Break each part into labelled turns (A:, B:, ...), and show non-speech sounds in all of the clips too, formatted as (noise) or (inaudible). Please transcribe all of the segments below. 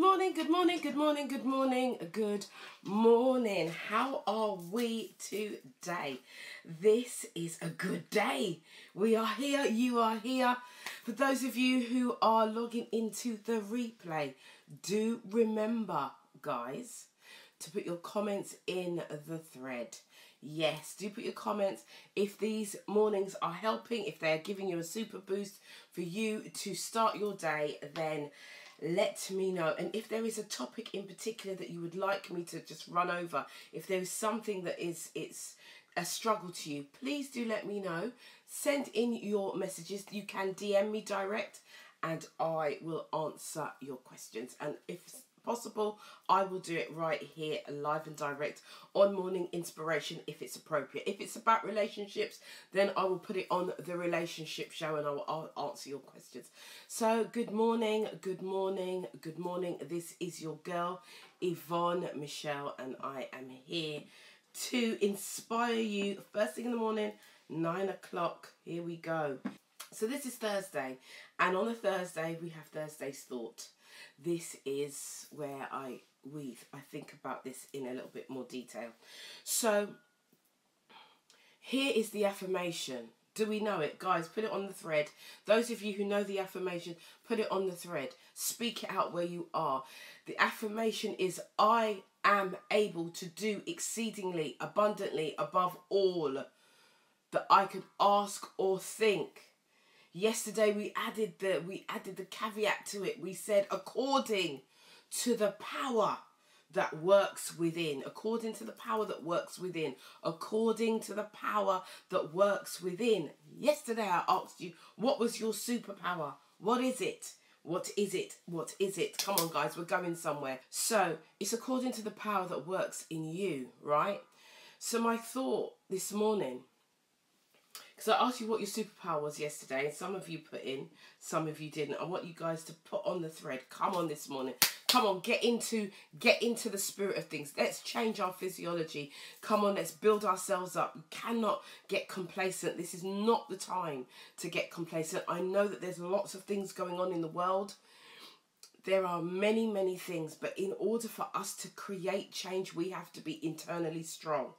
A: morning, good morning, good morning, good morning, good morning. How are we today? This is a good day. We are here, you are here. For those of you who are logging into the replay, do remember, guys, to put your comments in the thread. Yes, do put your comments if these mornings are helping, if they're giving you a super boost for you to start your day, then let me know. And if there is a topic in particular that you would like me to just run over, if there is something that is it's a struggle to you, please do let me know. Send in your messages. You can DM me direct and I will answer your questions. And if possible, I will do it right here, live and direct on Morning Inspiration if it's appropriate. If it's about relationships, then I will put it on the relationship show and I will I'll answer your questions. So, good morning, good morning, good morning. This is your girl, Yvonne Michelle, and I am here to inspire you first thing in the morning, nine o'clock. Here we go. So, this is Thursday, and on a Thursday, we have Thursday's Thought this is where I we I think about this in a little bit more detail. So here is the affirmation. Do we know it? Guys, put it on the thread. Those of you who know the affirmation, put it on the thread. Speak it out where you are. The affirmation is I am able to do exceedingly abundantly above all that I could ask or think Yesterday we added the we added the caveat to it. We said according to the power that works within, according to the power that works within, according to the power that works within. Yesterday I asked you, what was your superpower? What is it? What is it? What is it? Come on, guys, we're going somewhere. So it's according to the power that works in you, right? So my thought this morning because I asked you what your superpower was yesterday, and some of you put in, some of you didn't. I want you guys to put on the thread. Come on this morning. Come on, get into get into the spirit of things. Let's change our physiology. Come on, let's build ourselves up. We cannot get complacent. This is not the time to get complacent. I know that there's lots of things going on in the world. There are many, many things, but in order for us to create change, we have to be internally strong.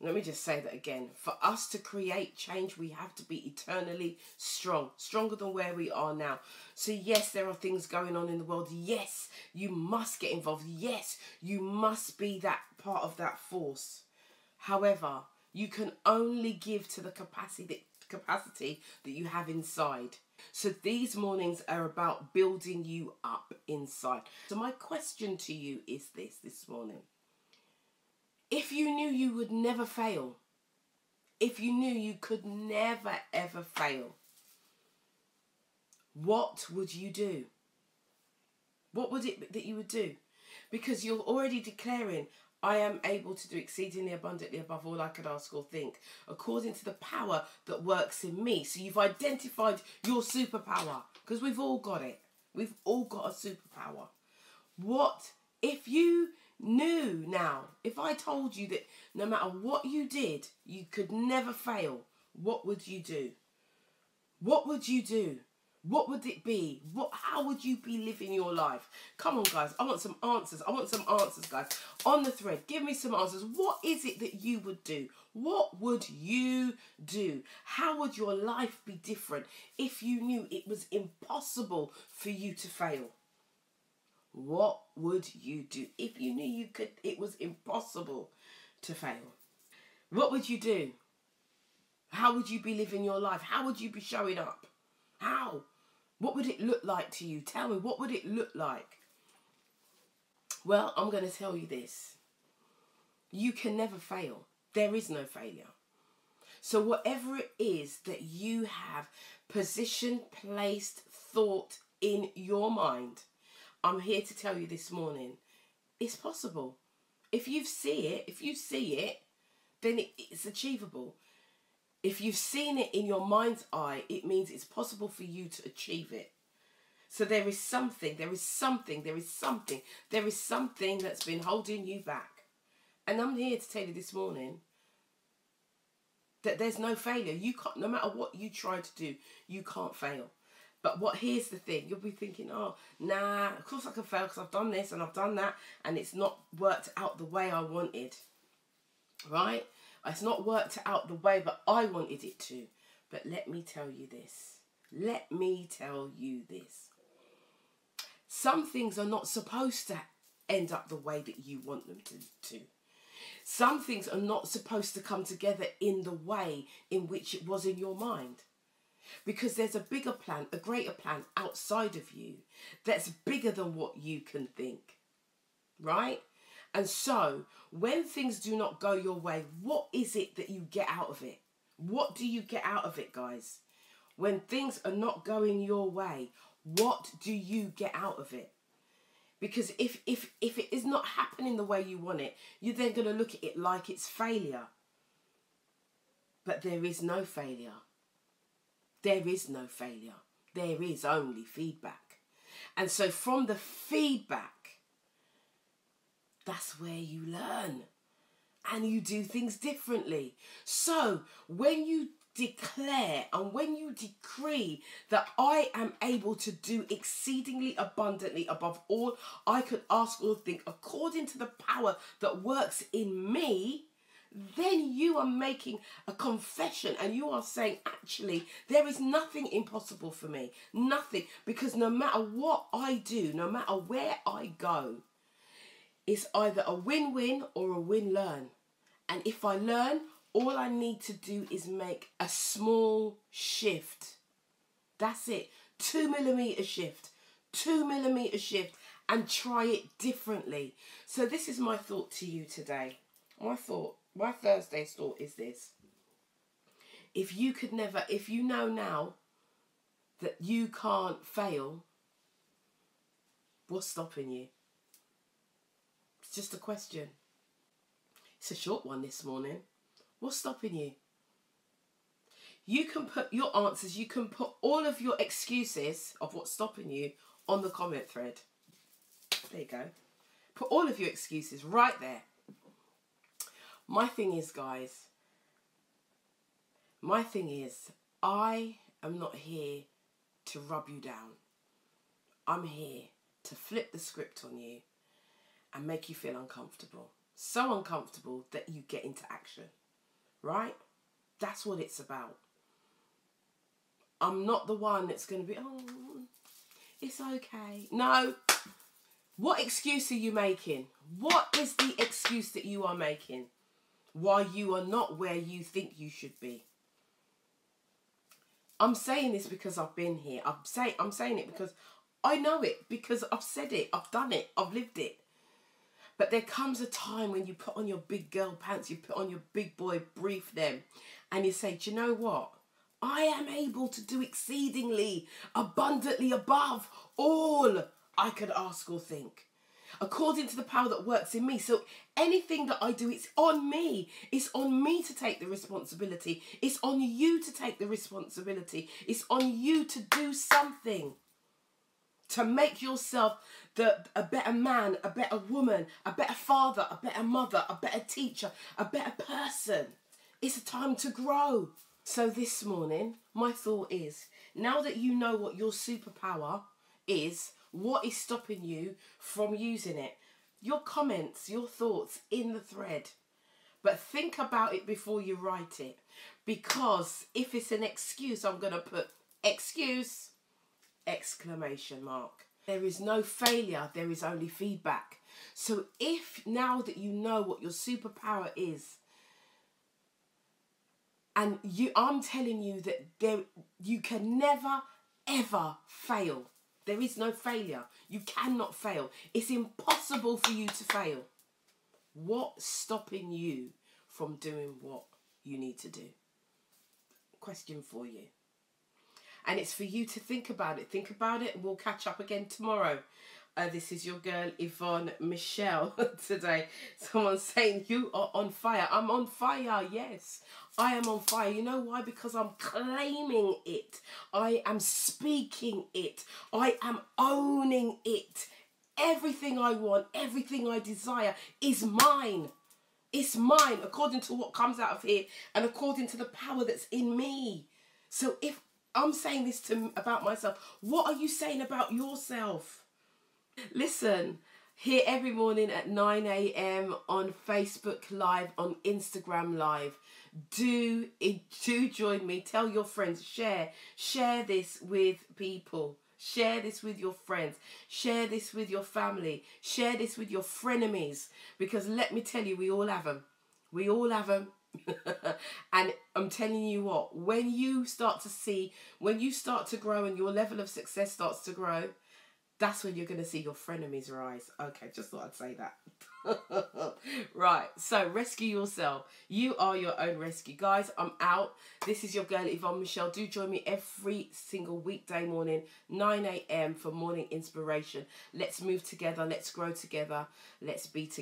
A: Let me just say that again. For us to create change, we have to be eternally strong, stronger than where we are now. So, yes, there are things going on in the world. Yes, you must get involved. Yes, you must be that part of that force. However, you can only give to the capacity capacity that you have inside. So, these mornings are about building you up inside. So, my question to you is this this morning if you knew you would never fail, if you knew you could never ever fail, what would you do? What would it that you would do? Because you're already declaring, I am able to do exceedingly abundantly above all I could ask or think, according to the power that works in me. So you've identified your superpower, because we've all got it. We've all got a superpower. What if you knew now, if I told you that no matter what you did, you could never fail, what would you do? What would you do? What would it be? What how would you be living your life? Come on guys, I want some answers. I want some answers guys. On the thread, give me some answers. What is it that you would do? What would you do? How would your life be different if you knew it was impossible for you to fail? What would you do if you knew you could it was impossible to fail? What would you do? How would you be living your life? How would you be showing up? How? What would it look like to you? Tell me what would it look like? Well i'm going to tell you this. You can never fail. There is no failure. So whatever it is that you have positioned placed thought in your mind I'm here to tell you this morning it's possible. If you see it, if you see it, then it, it's achievable. If you've seen it in your mind's eye, it means it's possible for you to achieve it. So there is something, there is something, there is something, there is something that's been holding you back. And I'm here to tell you this morning that there's no failure. You can't, no matter what you try to do, you can't fail. But what here's the thing, you'll be thinking, oh, nah, of course I can fail because I've done this and I've done that and it's not worked out the way I wanted. Right? It's not worked out the way that I wanted it to. But let me tell you this. Let me tell you this. Some things are not supposed to end up the way that you want them to. to. Some things are not supposed to come together in the way in which it was in your mind. Because there's a bigger plan, a greater plan outside of you that's bigger than what you can think. Right? And so, when things do not go your way, what is it that you get out of it? What do you get out of it, guys? When things are not going your way, what do you get out of it? Because if if if it is not happening the way you want it, you're then going to look at it like it's failure. But there is no failure. There is no failure. There is only feedback. And so from the feedback, that's where you learn and you do things differently. So when you declare and when you decree that I am able to do exceedingly abundantly above all I could ask or think according to the power that works in me, then you are making a confession and you are saying, actually, there is nothing impossible for me. Nothing. Because no matter what I do, no matter where I go, it's either a win win or a win learn. And if I learn, all I need to do is make a small shift. That's it. Two millimeter shift. Two millimeter shift and try it differently. So, this is my thought to you today. My thought, my Thursday's thought is this. If you could never, if you know now that you can't fail, what's stopping you? It's just a question. It's a short one this morning. What's stopping you? You can put your answers, you can put all of your excuses of what's stopping you on the comment thread. There you go. Put all of your excuses right there. My thing is, guys, my thing is, I am not here to rub you down. I'm here to flip the script on you and make you feel uncomfortable. So uncomfortable that you get into action. Right? That's what it's about. I'm not the one that's going to be, oh, it's okay. No. What excuse are you making? What is the excuse that you are making why you are not where you think you should be? I'm saying this because I've been here. I'm saying I'm saying it because I know it because I've said it, I've done it, I've lived it. But there comes a time when you put on your big girl pants, you put on your big boy brief them, and you say, Do you know what? I am able to do exceedingly abundantly above all I could ask or think. According to the power that works in me. So anything that I do, it's on me. It's on me to take the responsibility. It's on you to take the responsibility. It's on you to do something to make yourself the, a better man, a better woman, a better father, a better mother, a better teacher, a better person. It's a time to grow. So this morning, my thought is now that you know what your superpower is, what is stopping you from using it? Your comments, your thoughts in the thread. But think about it before you write it. Because if it's an excuse, I'm going to put excuse exclamation mark. There is no failure, there is only feedback. So if now that you know what your superpower is, and you I'm telling you that there you can never ever fail. There is no failure. You cannot fail. It's impossible for you to fail. What's stopping you from doing what you need to do? Question for you and it's for you to think about it. Think about it. and We'll catch up again tomorrow. Uh, this is your girl Yvonne Michelle (laughs) today. Someone saying you are on fire. I'm on fire. Yes, I am on fire. You know why? Because I'm claiming it. I am speaking it. I am owning it. Everything I want, everything I desire is mine. It's mine according to what comes out of here and according to the power that's in me. So if I'm saying this to about myself. What are you saying about yourself? Listen, here every morning at 9 a.m. on Facebook Live, on Instagram Live. Do do join me. Tell your friends. Share share this with people. Share this with your friends. Share this with your family. Share this with your frenemies. Because let me tell you, we all have them. We all have them. (laughs) and I'm telling you what, when you start to see, when you start to grow and your level of success starts to grow, that's when you're going to see your frenemies rise. Okay, just thought I'd say that. (laughs) right, so rescue yourself. You are your own rescue. Guys, I'm out. This is your girl Yvonne Michelle. Do join me every single weekday morning, 9 a.m. for morning inspiration. Let's move together. Let's grow together. Let's be together.